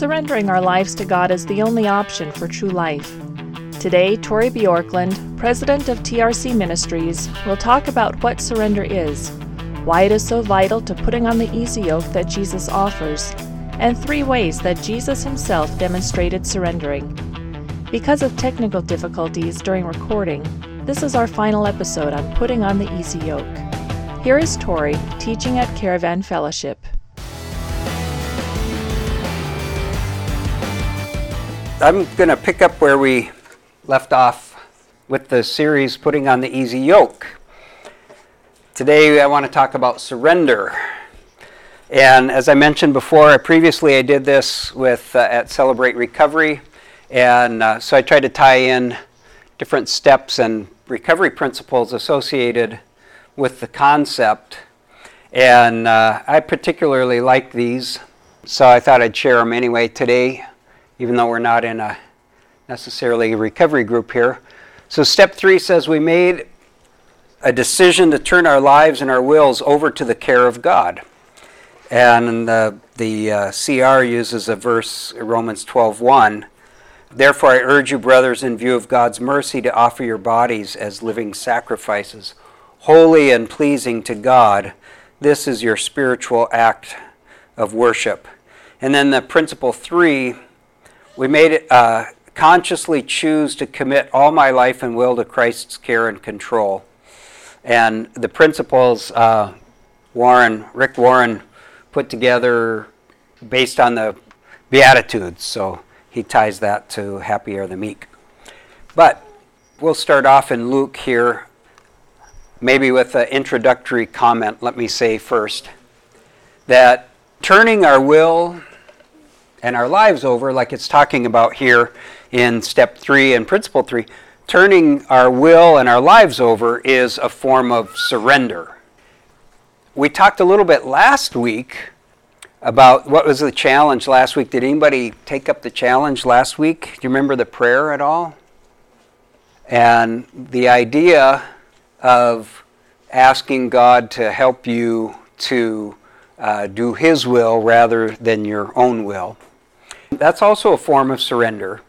surrendering our lives to God is the only option for true life. Today, Tori Bjorklund, president of TRC Ministries, will talk about what surrender is, why it is so vital to putting on the easy yoke that Jesus offers, and three ways that Jesus himself demonstrated surrendering. Because of technical difficulties during recording, this is our final episode on putting on the easy yoke. Here is Tori teaching at Caravan Fellowship. I'm going to pick up where we left off with the series Putting on the Easy Yoke. Today I want to talk about surrender. And as I mentioned before, previously I did this with uh, at Celebrate Recovery, and uh, so I tried to tie in different steps and recovery principles associated with the concept. And uh, I particularly like these, so I thought I'd share them anyway today even though we're not in a necessarily a recovery group here. So, step three says we made a decision to turn our lives and our wills over to the care of God. And the, the uh, CR uses a verse, Romans 12:1. Therefore, I urge you, brothers, in view of God's mercy, to offer your bodies as living sacrifices, holy and pleasing to God. This is your spiritual act of worship. And then the principle three we made it uh, consciously choose to commit all my life and will to Christ's care and control. And the principles uh, Warren, Rick Warren, put together based on the Beatitudes. So he ties that to happy are the meek. But we'll start off in Luke here, maybe with an introductory comment. Let me say first that turning our will and our lives over, like it's talking about here in step three and principle three, turning our will and our lives over is a form of surrender. We talked a little bit last week about what was the challenge last week. Did anybody take up the challenge last week? Do you remember the prayer at all? And the idea of asking God to help you to uh, do His will rather than your own will. That's also a form of surrender.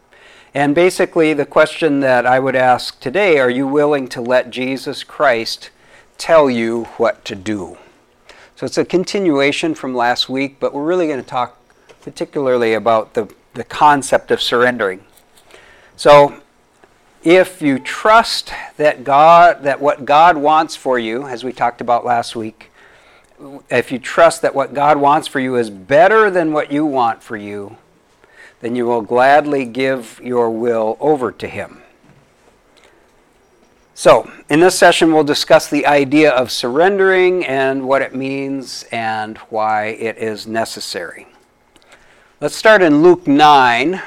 And basically, the question that I would ask today are you willing to let Jesus Christ tell you what to do? So it's a continuation from last week, but we're really going to talk particularly about the, the concept of surrendering. So, if you trust that God that what God wants for you, as we talked about last week, if you trust that what God wants for you is better than what you want for you, then you will gladly give your will over to Him. So, in this session, we'll discuss the idea of surrendering and what it means and why it is necessary. Let's start in Luke 9.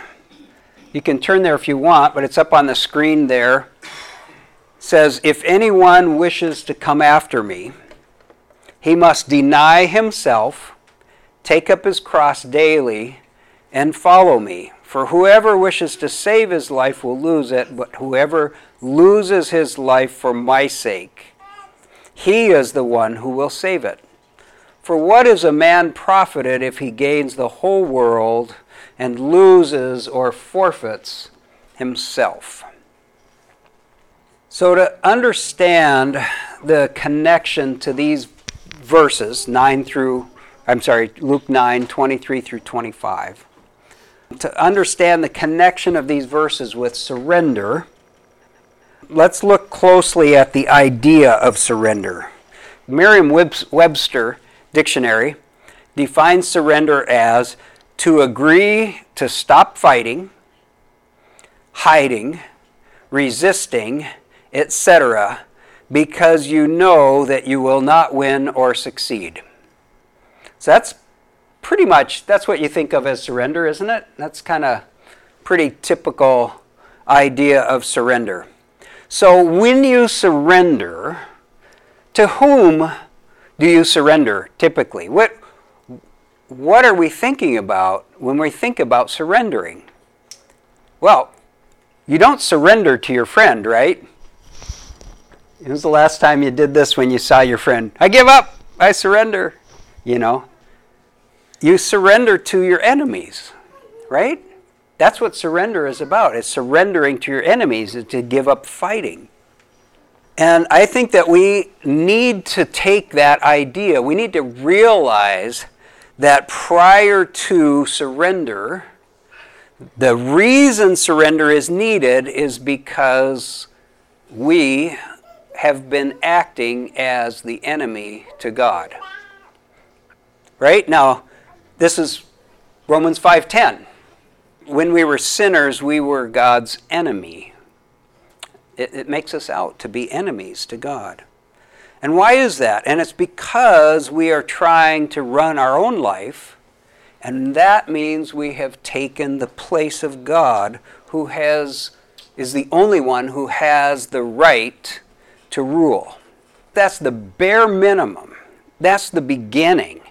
You can turn there if you want, but it's up on the screen there. It says, If anyone wishes to come after me, he must deny himself, take up his cross daily, and follow me. For whoever wishes to save his life will lose it, but whoever loses his life for my sake, he is the one who will save it. For what is a man profited if he gains the whole world and loses or forfeits himself? So, to understand the connection to these verses, 9 through, I'm sorry, Luke 9, 23 through 25, to understand the connection of these verses with surrender, let's look closely at the idea of surrender. Merriam Webster Dictionary defines surrender as to agree to stop fighting, hiding, resisting, etc., because you know that you will not win or succeed. So that's pretty much that's what you think of as surrender, isn't it? That's kind of pretty typical idea of surrender. So when you surrender, to whom do you surrender typically? What what are we thinking about when we think about surrendering? Well, you don't surrender to your friend, right? When was the last time you did this when you saw your friend? I give up. I surrender. You know, you surrender to your enemies. right? That's what surrender is about. It's surrendering to your enemies, is to give up fighting. And I think that we need to take that idea, we need to realize that prior to surrender, the reason surrender is needed is because we have been acting as the enemy to God. Right? Now, this is Romans 5:10. When we were sinners, we were God's enemy. It, it makes us out to be enemies to God. And why is that? And it's because we are trying to run our own life, and that means we have taken the place of God, who has is the only one who has the right to rule. That's the bare minimum. That's the beginning.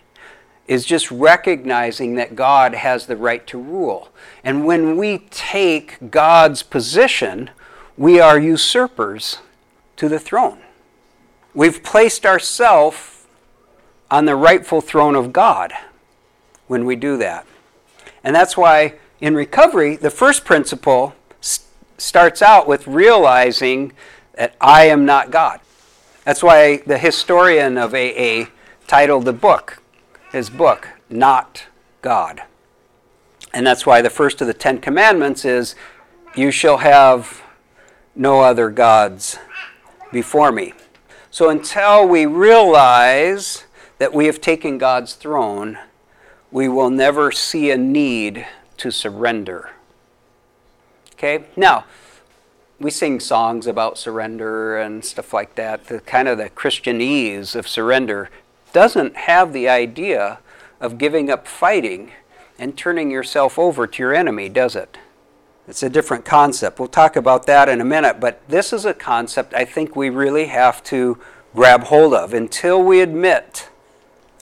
Is just recognizing that God has the right to rule. And when we take God's position, we are usurpers to the throne. We've placed ourselves on the rightful throne of God when we do that. And that's why in recovery, the first principle st- starts out with realizing that I am not God. That's why the historian of AA titled the book, his book, Not God. And that's why the first of the Ten Commandments is, You shall have no other gods before me. So until we realize that we have taken God's throne, we will never see a need to surrender. Okay? Now, we sing songs about surrender and stuff like that. The kind of the Christianese of surrender doesn't have the idea of giving up fighting and turning yourself over to your enemy, does it? It's a different concept. We'll talk about that in a minute, but this is a concept I think we really have to grab hold of. Until we admit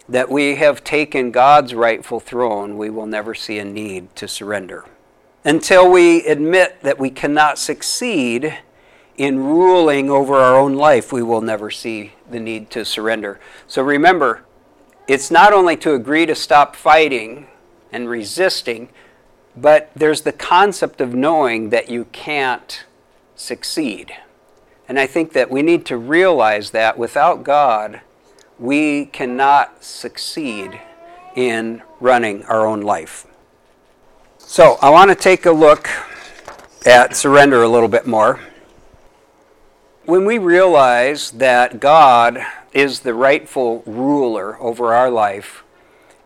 that we have taken God's rightful throne, we will never see a need to surrender. Until we admit that we cannot succeed in ruling over our own life, we will never see the need to surrender. So remember, it's not only to agree to stop fighting and resisting, but there's the concept of knowing that you can't succeed. And I think that we need to realize that without God, we cannot succeed in running our own life. So I want to take a look at surrender a little bit more. When we realize that God is the rightful ruler over our life,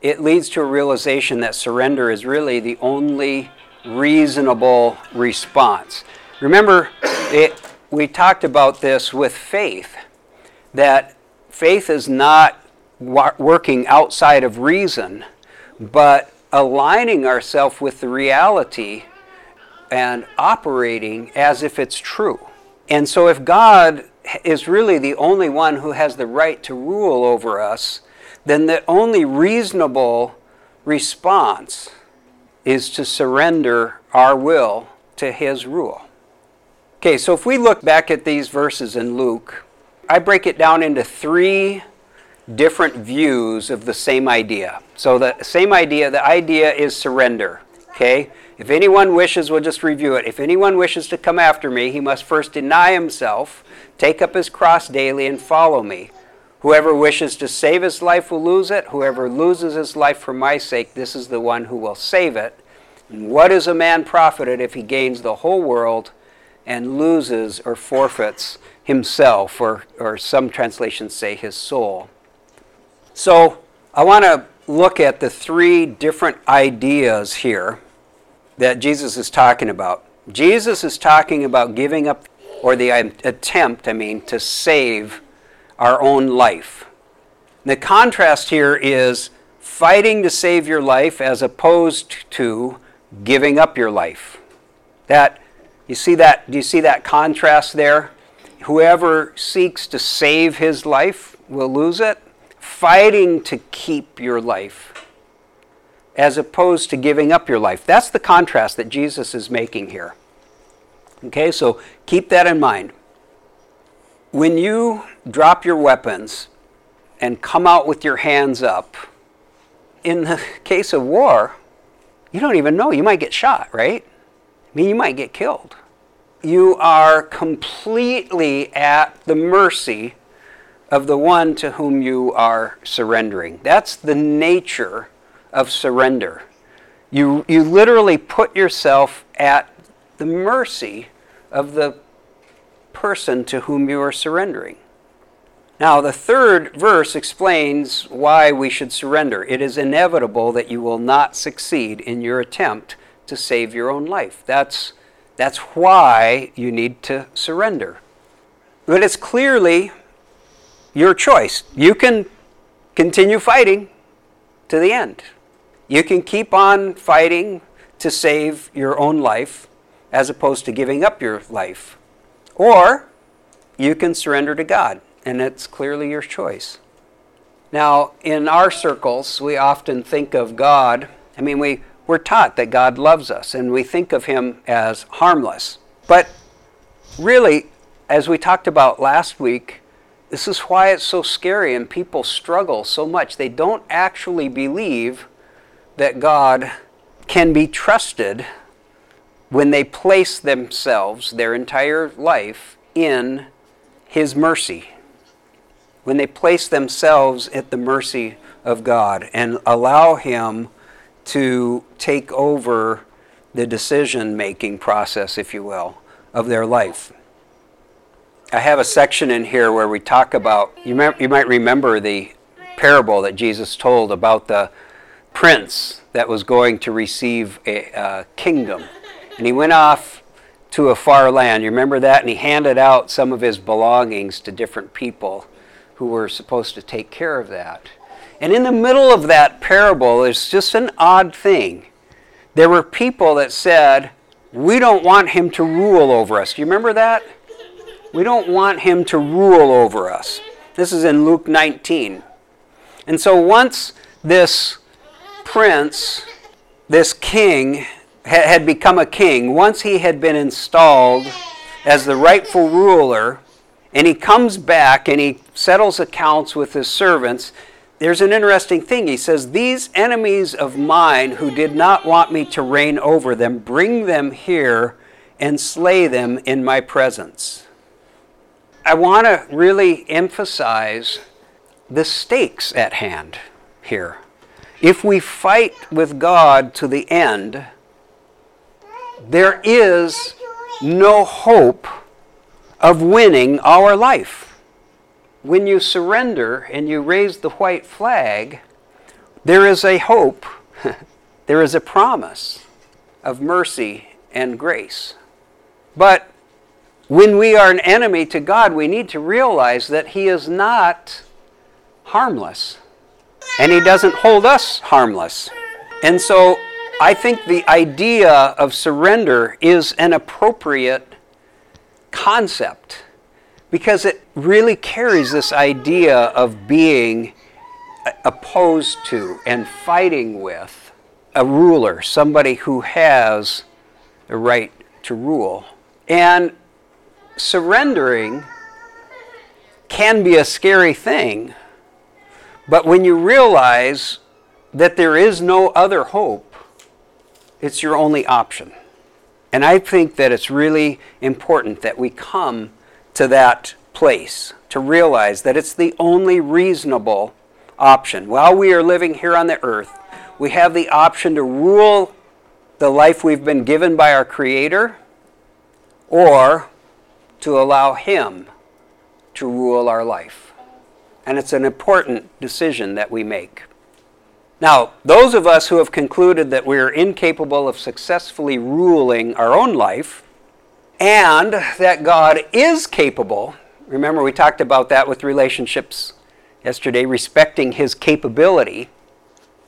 it leads to a realization that surrender is really the only reasonable response. Remember, it, we talked about this with faith, that faith is not working outside of reason, but aligning ourselves with the reality and operating as if it's true. And so, if God is really the only one who has the right to rule over us, then the only reasonable response is to surrender our will to His rule. Okay, so if we look back at these verses in Luke, I break it down into three different views of the same idea. So, the same idea, the idea is surrender. Okay? If anyone wishes, we'll just review it. If anyone wishes to come after me, he must first deny himself, take up his cross daily, and follow me. Whoever wishes to save his life will lose it. Whoever loses his life for my sake, this is the one who will save it. And what is a man profited if he gains the whole world and loses or forfeits himself, or, or some translations say his soul? So I want to look at the three different ideas here that Jesus is talking about. Jesus is talking about giving up, or the attempt, I mean, to save our own life. The contrast here is fighting to save your life as opposed to giving up your life. That you see that do you see that contrast there? Whoever seeks to save his life will lose it. Fighting to keep your life as opposed to giving up your life. That's the contrast that Jesus is making here. Okay, so keep that in mind. When you drop your weapons and come out with your hands up, in the case of war, you don't even know. You might get shot, right? I mean, you might get killed. You are completely at the mercy of the one to whom you are surrendering. That's the nature of surrender. You, you literally put yourself at the mercy of the person to whom you are surrendering. Now, the third verse explains why we should surrender. It is inevitable that you will not succeed in your attempt to save your own life. That's, that's why you need to surrender. But it's clearly your choice. You can continue fighting to the end. You can keep on fighting to save your own life as opposed to giving up your life. Or you can surrender to God, and it's clearly your choice. Now, in our circles, we often think of God, I mean, we, we're taught that God loves us, and we think of Him as harmless. But really, as we talked about last week, this is why it's so scary and people struggle so much. They don't actually believe that God can be trusted when they place themselves, their entire life, in His mercy. When they place themselves at the mercy of God and allow Him to take over the decision making process, if you will, of their life. I have a section in here where we talk about, you, might, you might remember the parable that Jesus told about the prince that was going to receive a, a kingdom. And he went off to a far land. You remember that? And he handed out some of his belongings to different people who were supposed to take care of that. And in the middle of that parable is just an odd thing. There were people that said, We don't want him to rule over us. Do you remember that? We don't want him to rule over us. This is in Luke 19. And so once this prince, this king, had become a king, once he had been installed as the rightful ruler, and he comes back and he settles accounts with his servants, there's an interesting thing. He says, These enemies of mine who did not want me to reign over them, bring them here and slay them in my presence. I want to really emphasize the stakes at hand here. If we fight with God to the end, there is no hope of winning our life. When you surrender and you raise the white flag, there is a hope, there is a promise of mercy and grace. But when we are an enemy to God, we need to realize that He is not harmless. And He doesn't hold us harmless. And so I think the idea of surrender is an appropriate concept because it really carries this idea of being opposed to and fighting with a ruler, somebody who has the right to rule. And surrendering can be a scary thing, but when you realize that there is no other hope, it's your only option. And I think that it's really important that we come to that place to realize that it's the only reasonable option. While we are living here on the earth, we have the option to rule the life we've been given by our Creator, or to allow Him to rule our life. And it's an important decision that we make. Now, those of us who have concluded that we are incapable of successfully ruling our own life and that God is capable, remember we talked about that with relationships yesterday, respecting His capability.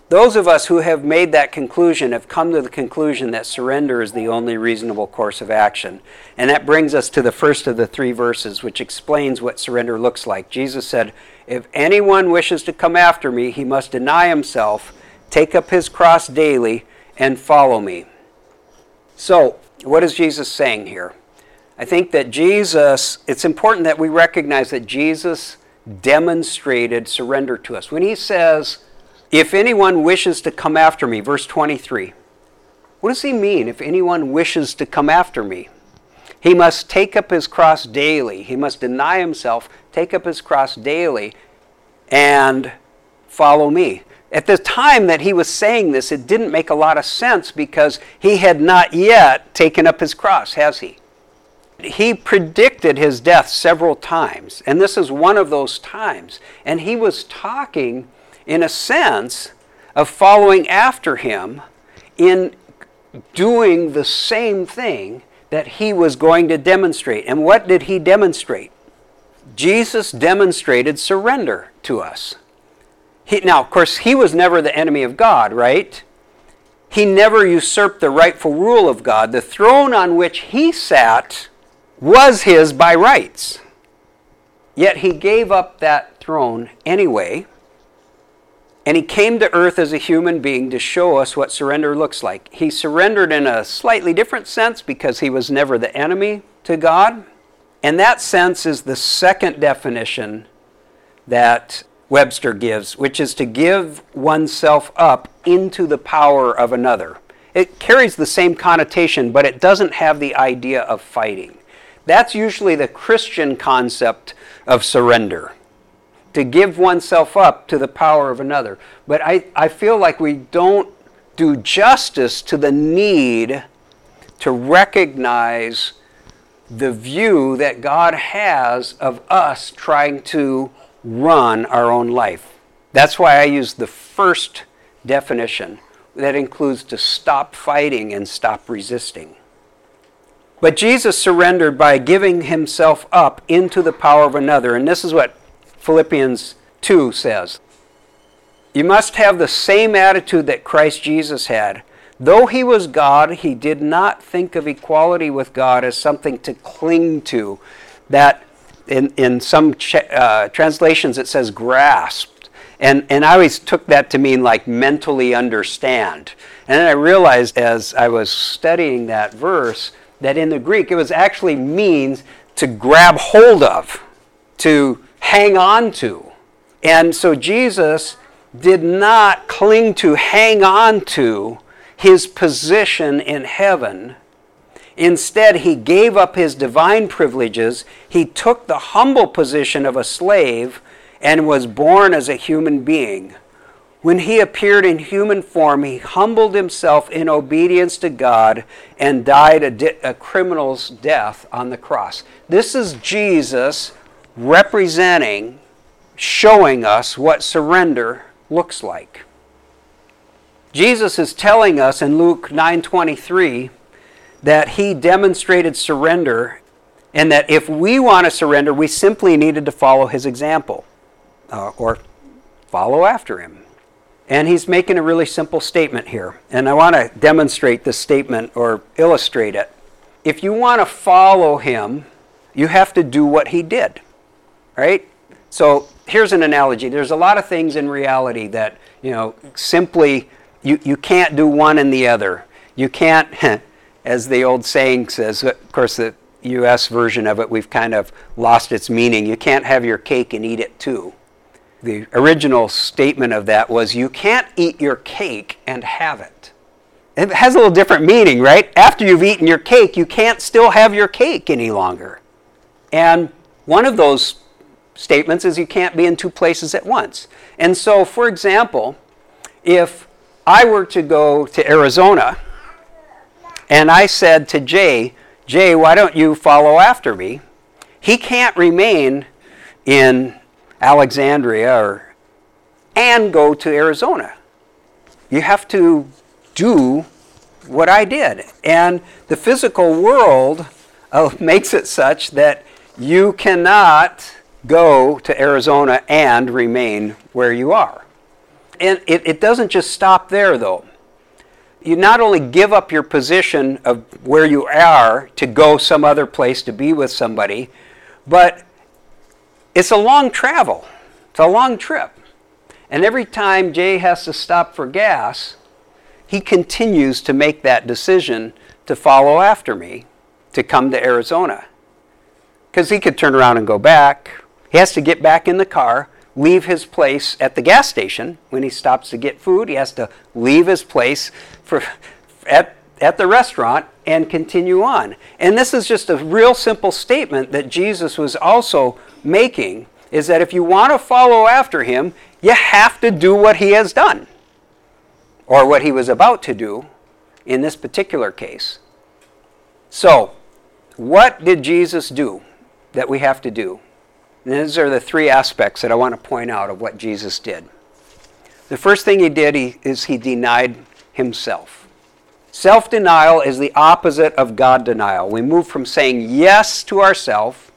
Those of us who have made that conclusion have come to the conclusion that surrender is the only reasonable course of action. And that brings us to the first of the three verses, which explains what surrender looks like. Jesus said, If anyone wishes to come after me, he must deny himself, take up his cross daily, and follow me. So, what is Jesus saying here? I think that Jesus, it's important that we recognize that Jesus demonstrated surrender to us. When he says, if anyone wishes to come after me, verse 23, What does he mean if anyone wishes to come after me? He must take up his cross daily. He must deny himself, take up his cross daily, and follow me. At the time that he was saying this, it didn't make a lot of sense because he had not yet taken up his cross, has he? He predicted his death several times, and this is one of those times. And he was talking, in a sense, of following after him in doing the same thing that he was going to demonstrate. And what did he demonstrate? Jesus demonstrated surrender to us. He, now, of course, he was never the enemy of God, right? He never usurped the rightful rule of God. The throne on which he sat was his by rights. Yet he gave up that throne anyway and he came to earth as a human being to show us what surrender looks like. He surrendered in a slightly different sense because he was never the enemy to God. And that sense is the second definition that Webster gives, which is to give oneself up into the power of another. It carries the same connotation, but it doesn't have the idea of fighting. That's usually the Christian concept of surrender to give oneself up to the power of another. But I, I feel like we don't do justice to the need to recognize the view that God has of us trying to run our own life. That's why I use the first definition that includes to stop fighting and stop resisting. But Jesus surrendered by giving himself up into the power of another. And this is what Philippians 2 says. You must have the same attitude that Christ Jesus had. Though he was God, he did not think of equality with God as something to cling to. That in, in some uh, translations it says grasped. And, and I always took that to mean like mentally understand. And then I realized as I was studying that verse that in the Greek it was actually means to grab hold of, to hang on to. And so Jesus did not cling to, hang on to his position in heaven. Instead, he gave up his divine privileges. He took the humble position of a slave and was born as a human being. When he appeared in human form, he humbled himself in obedience to God and died a, di- a criminal's death on the cross. This is Jesus representing, showing us what surrender looks like. Jesus is telling us in Luke 9:23 that he demonstrated surrender and that if we want to surrender, we simply needed to follow his example uh, or follow after him. And he's making a really simple statement here. And I want to demonstrate this statement or illustrate it. If you want to follow him, you have to do what he did right? So here's an analogy. There's a lot of things in reality that, you know, simply you, you can't do one and the other. You can't, as the old saying says, of course, the U.S. version of it, we've kind of lost its meaning. You can't have your cake and eat it too. The original statement of that was, you can't eat your cake and have it. It has a little different meaning, right? After you've eaten your cake, you can't still have your cake any longer. And one of those statements is you can't be in two places at once. And so, for example, if I were to go to Arizona and I said to Jay, Jay, why don't you follow after me? He can't remain in Alexandria or, and go to Arizona. You have to do what I did. And the physical world uh, makes it such that you cannot go to Arizona and remain where you are. And it, it doesn't just stop there, though. You not only give up your position of where you are to go some other place to be with somebody, but it's a long travel. It's a long trip. And every time Jay has to stop for gas, he continues to make that decision to follow after me to come to Arizona. Because he could turn around and go back, he has to get back in the car, leave his place at the gas station when he stops to get food. He has to leave his place for, at at the restaurant and continue on. And this is just a real simple statement that Jesus was also making is that if you want to follow after him, you have to do what he has done or what he was about to do in this particular case. So, what did Jesus do that we have to do? And these are the three aspects that I want to point out of what Jesus did. The first thing he did he, is he denied himself. Self denial is the opposite of God denial. We move from saying yes to ourself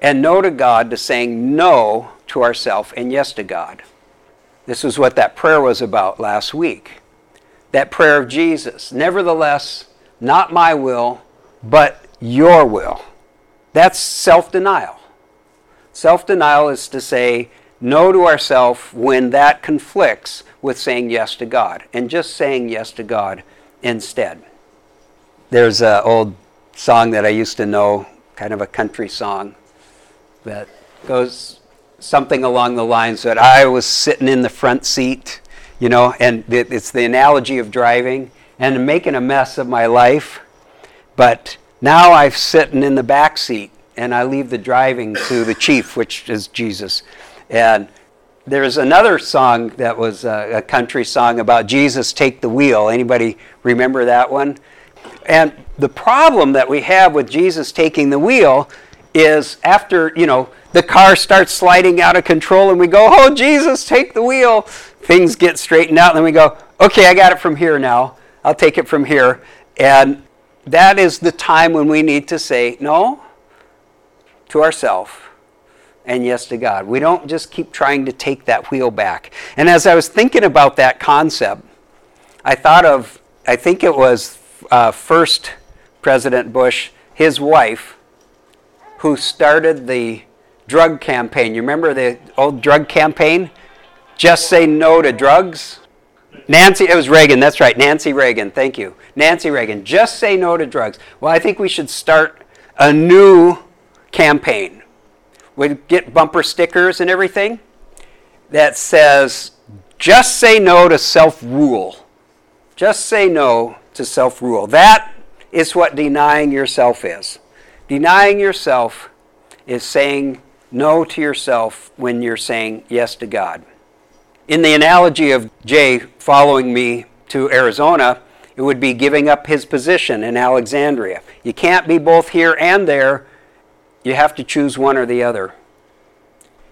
and no to God to saying no to ourself and yes to God. This is what that prayer was about last week. That prayer of Jesus. Nevertheless, not my will, but your will. That's self denial. Self denial is to say no to ourselves when that conflicts with saying yes to God and just saying yes to God instead. There's an old song that I used to know, kind of a country song, that goes something along the lines that I was sitting in the front seat, you know, and it's the analogy of driving and making a mess of my life, but now I'm sitting in the back seat and I leave the driving to the chief, which is Jesus. And there's another song that was a, a country song about Jesus take the wheel. Anybody remember that one? And the problem that we have with Jesus taking the wheel is after, you know, the car starts sliding out of control and we go, "Oh Jesus, take the wheel." Things get straightened out and then we go, "Okay, I got it from here now. I'll take it from here." And that is the time when we need to say no to ourselves and yes to God. We don't just keep trying to take that wheel back. And as I was thinking about that concept, I thought of, I think it was uh, first President Bush, his wife, who started the drug campaign. You remember the old drug campaign? Just say no to drugs. Nancy, it was Reagan, that's right, Nancy Reagan, thank you. Nancy Reagan, just say no to drugs. Well, I think we should start a new campaign. We get bumper stickers and everything that says, just say no to self rule. Just say no to self rule. That is what denying yourself is. Denying yourself is saying no to yourself when you're saying yes to God. In the analogy of Jay following me to Arizona, it would be giving up his position in Alexandria. You can't be both here and there. You have to choose one or the other.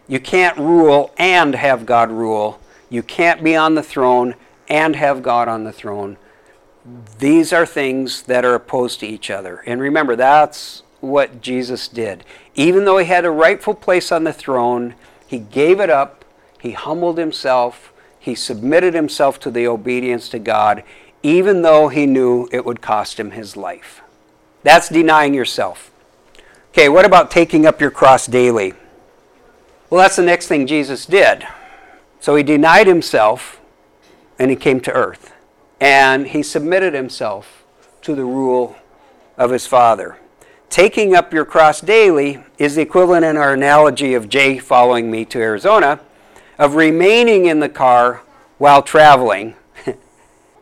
You can't rule and have God rule. You can't be on the throne and have God on the throne. These are things that are opposed to each other. And remember, that's what Jesus did. Even though he had a rightful place on the throne, he gave it up he humbled himself. He submitted himself to the obedience to God, even though he knew it would cost him his life. That's denying yourself. Okay, what about taking up your cross daily? Well, that's the next thing Jesus did. So he denied himself and he came to earth. And he submitted himself to the rule of his Father. Taking up your cross daily is the equivalent in our analogy of Jay following me to Arizona of remaining in the car while traveling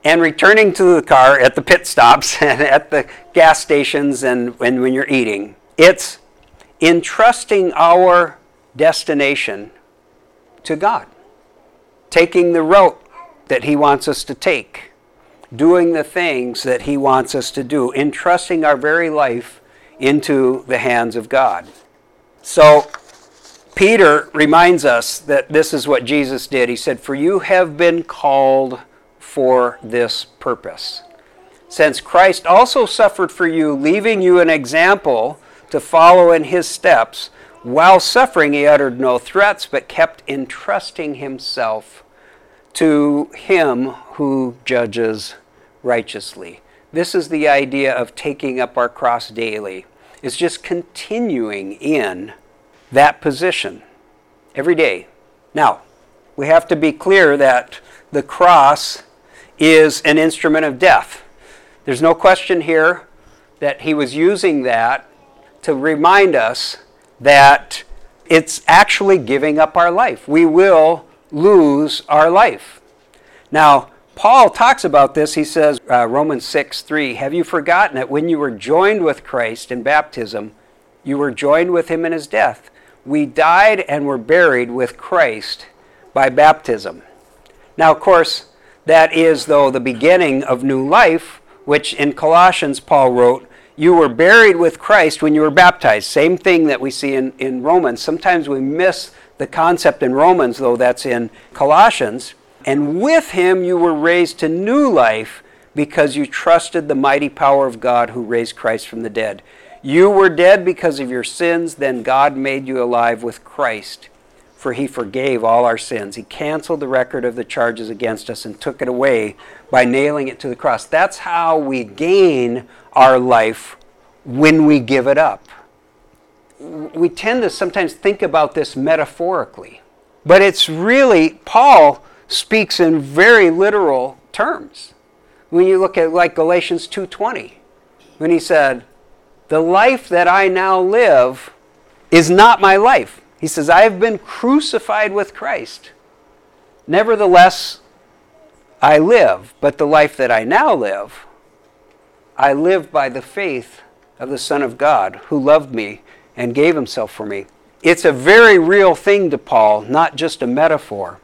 and returning to the car at the pit stops and at the gas stations and, when you're eating. It's entrusting our destination to God, taking the route that He wants us to take, doing the things that He wants us to do, entrusting our very life into the hands of God. So, Peter reminds us that this is what Jesus did. He said, For you have been called for this purpose. Since Christ also suffered for you, leaving you an example to follow in his steps, while suffering, he uttered no threats, but kept entrusting himself to him who judges righteously. This is the idea of taking up our cross daily. It's just continuing in that position every day. Now, we have to be clear that the cross is an instrument of death. There's no question here that he was using that to remind us that it's actually giving up our life. We will lose our life. Now, Paul talks about this. He says, uh, Romans 6 3, Have you forgotten that when you were joined with Christ in baptism, you were joined with him in his death? We died and were buried with Christ by baptism. Now, of course, that is, though, the beginning of new life, which in Colossians Paul wrote, You were buried with Christ when you were baptized. Same thing that we see in, in Romans. Sometimes we miss the concept in Romans, though that's in Colossians. And with him you were raised to new life because you trusted the mighty power of God who raised Christ from the dead. You were dead because of your sins, then God made you alive with Christ for he forgave all our sins. He canceled the record of the charges against us and took it away by nailing it to the cross. That's how we gain our life when we give it up. We tend to sometimes think about this metaphorically, but it's really, Paul speaks in very literal terms. When you look at like Galatians 2:20, when he said, "The life that I now live is not my life." He says, I have been crucified with Christ. Nevertheless, I live, but the life that I now live, I live by the faith of the Son of God who loved me and gave himself for me. It's a very real thing to Paul, not just a metaphor.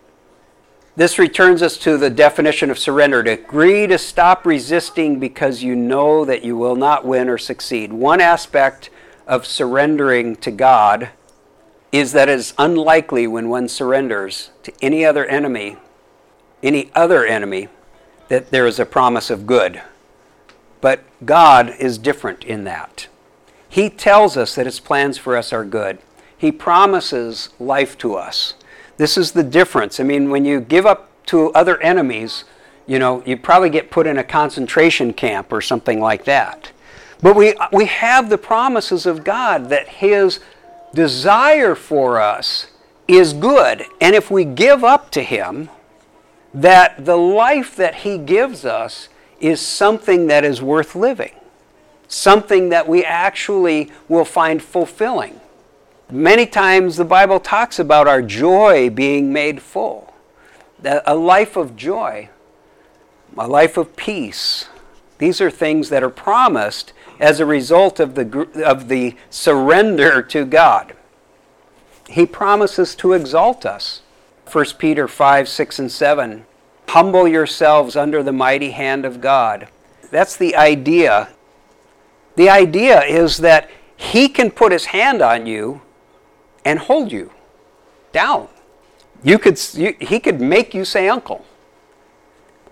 This returns us to the definition of surrender to agree to stop resisting because you know that you will not win or succeed. One aspect of surrendering to God is that it is unlikely when one surrenders to any other enemy, any other enemy, that there is a promise of good. But God is different in that. He tells us that His plans for us are good. He promises life to us. This is the difference. I mean, when you give up to other enemies, you know, you probably get put in a concentration camp or something like that. But we, we have the promises of God that His desire for us is good. And if we give up to Him, that the life that He gives us is something that is worth living, something that we actually will find fulfilling. Many times the Bible talks about our joy being made full, that a life of joy, a life of peace. These are things that are promised as a result of the, of the surrender to God. He promises to exalt us. 1 Peter 5, 6, and 7. Humble yourselves under the mighty hand of God. That's the idea. The idea is that He can put His hand on you and hold you down. You could, you, he could make you say uncle.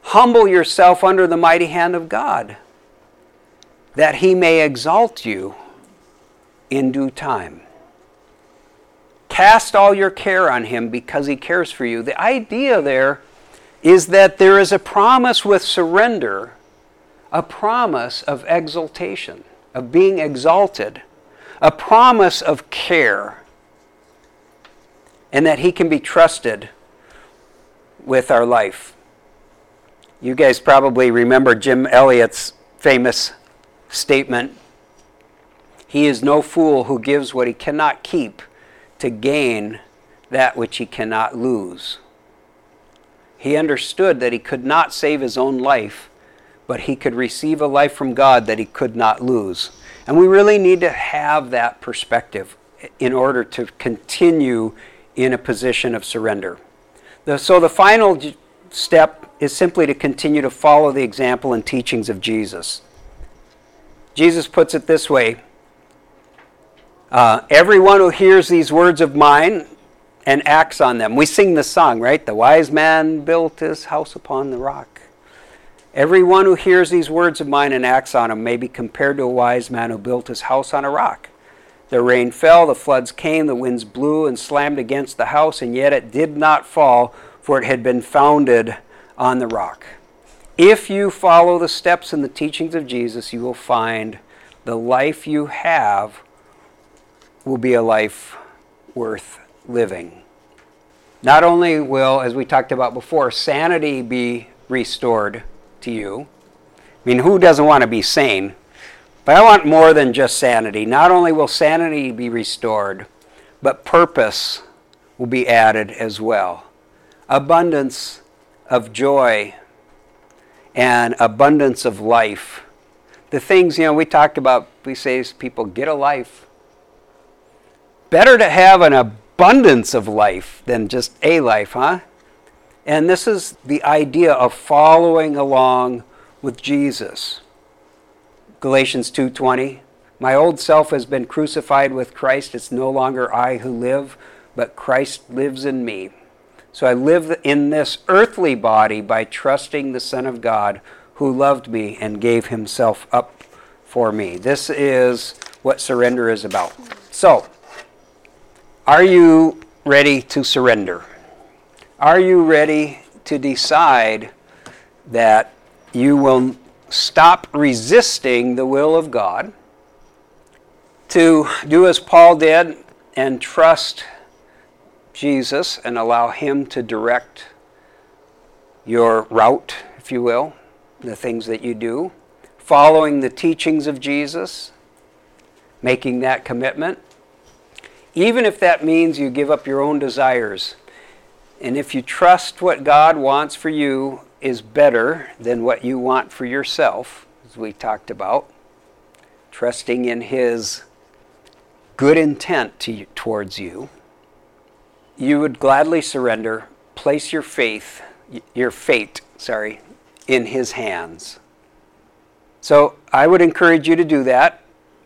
Humble yourself under the mighty hand of God that he may exalt you in due time. Cast all your care on him because he cares for you. The idea there is that there is a promise with surrender, a promise of exaltation, of being exalted, a promise of care, and that he can be trusted with our life. You guys probably remember Jim Elliot's famous statement He is no fool who gives what he cannot keep to gain that which he cannot lose. He understood that he could not save his own life, but he could receive a life from God that he could not lose. And we really need to have that perspective in order to continue in a position of surrender. so the final step is simply to continue to follow the example and teachings of Jesus. Jesus puts it this way uh, Everyone who hears these words of mine and acts on them. We sing the song, right? The wise man built his house upon the rock. Everyone who hears these words of mine and acts on them may be compared to a wise man who built his house on a rock. The rain fell, the floods came, the winds blew and slammed against the house, and yet it did not fall, for it had been founded on the rock. If you follow the steps and the teachings of Jesus, you will find the life you have will be a life worth living. Not only will, as we talked about before, sanity be restored to you. I mean, who doesn't want to be sane? But I want more than just sanity. Not only will sanity be restored, but purpose will be added as well. Abundance of joy and abundance of life. The things, you know, we talked about, we say people, get a life. Better to have an abundance of life than just a life, huh? And this is the idea of following along with Jesus. Galatians 2:20 My old self has been crucified with Christ it's no longer I who live but Christ lives in me so I live in this earthly body by trusting the Son of God who loved me and gave himself up for me. This is what surrender is about. So, are you ready to surrender? Are you ready to decide that you will stop resisting the will of God, to do as Paul did and trust Jesus and allow Him to direct your route, if you will, the things that you do, following the teachings of Jesus, making that commitment, even if that means you give up your own desires. And if you trust what God wants for you is better than what you want for yourself, as we talked about, trusting in His good intent to, towards you, you would gladly surrender, place your faith, your fate, sorry, in His hands. So I would encourage you to do that.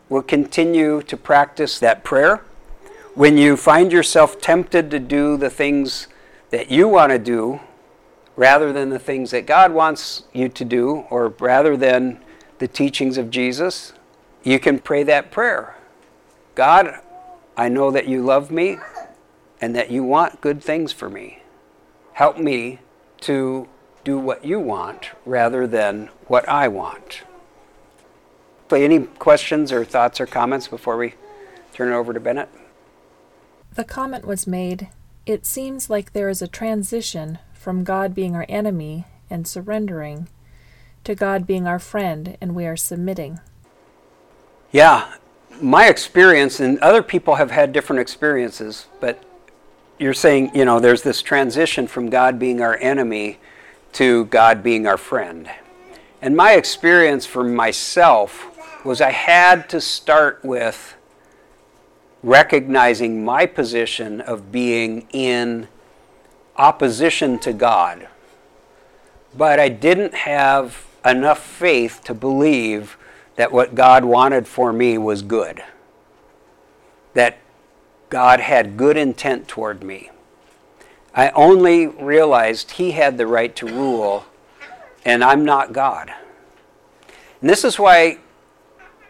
We'll continue to practice that prayer. When you find yourself tempted to do the things that you want to do rather than the things that God wants you to do, or rather than the teachings of Jesus, you can pray that prayer God, I know that you love me and that you want good things for me. Help me to do what you want rather than what I want. Any questions or thoughts or comments before we turn it over to Bennett? The comment was made It seems like there is a transition from God being our enemy and surrendering to God being our friend and we are submitting. Yeah, my experience, and other people have had different experiences, but you're saying, you know, there's this transition from God being our enemy to God being our friend. And my experience for myself was I had to start with recognizing my position of being in opposition to God. But I didn't have enough faith to believe that what God wanted for me was good. That God had good intent toward me. I only realized He had the right to rule, and I'm not God. And this is why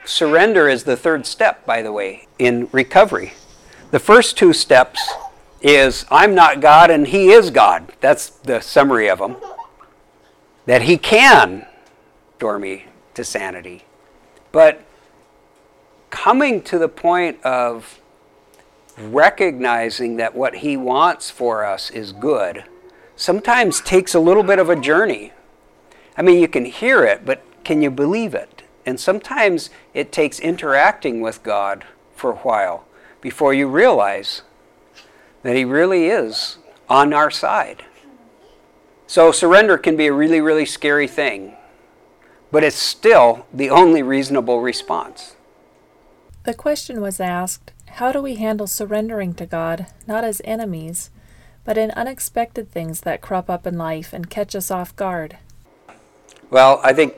surrender is the third step, by the way, in recovery. The first two steps is I'm not God and He is God. That's the summary of them. That He can restore me to sanity. But coming to the point of recognizing that what He wants for us is good sometimes takes a little bit of a journey. I mean, you can hear it, but can you believe it? And sometimes it takes interacting with God for a while before you realize that He really is on our side. So, surrender can be a really, really scary thing, but it's still the only reasonable response. The question was asked how do we handle surrendering to God, not as enemies, but in unexpected things that crop up in life and catch us off guard? Well, I think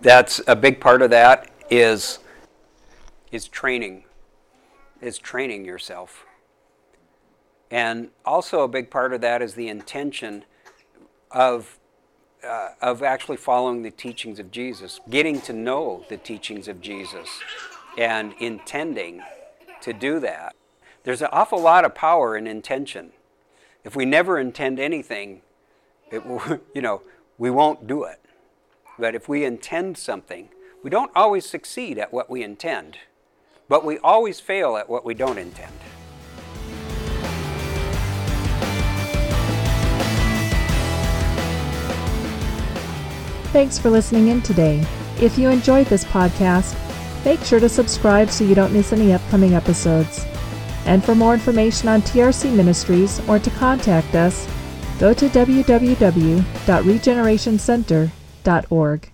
that's a big part of that is is training. Is training yourself. And also a big part of that is the intention of uh, of actually following the teachings of Jesus, getting to know the teachings of Jesus, and intending to do that. There's an awful lot of power in intention. If we never intend anything, it will, you know, we won't do it. But if we intend something, we don't always succeed at what we intend, but we always fail at what we don't intend. Thanks for listening in today. If you enjoyed this podcast, Make sure to subscribe so you don't miss any upcoming episodes. And for more information on TRC Ministries or to contact us, go to www.regenerationcenter.org.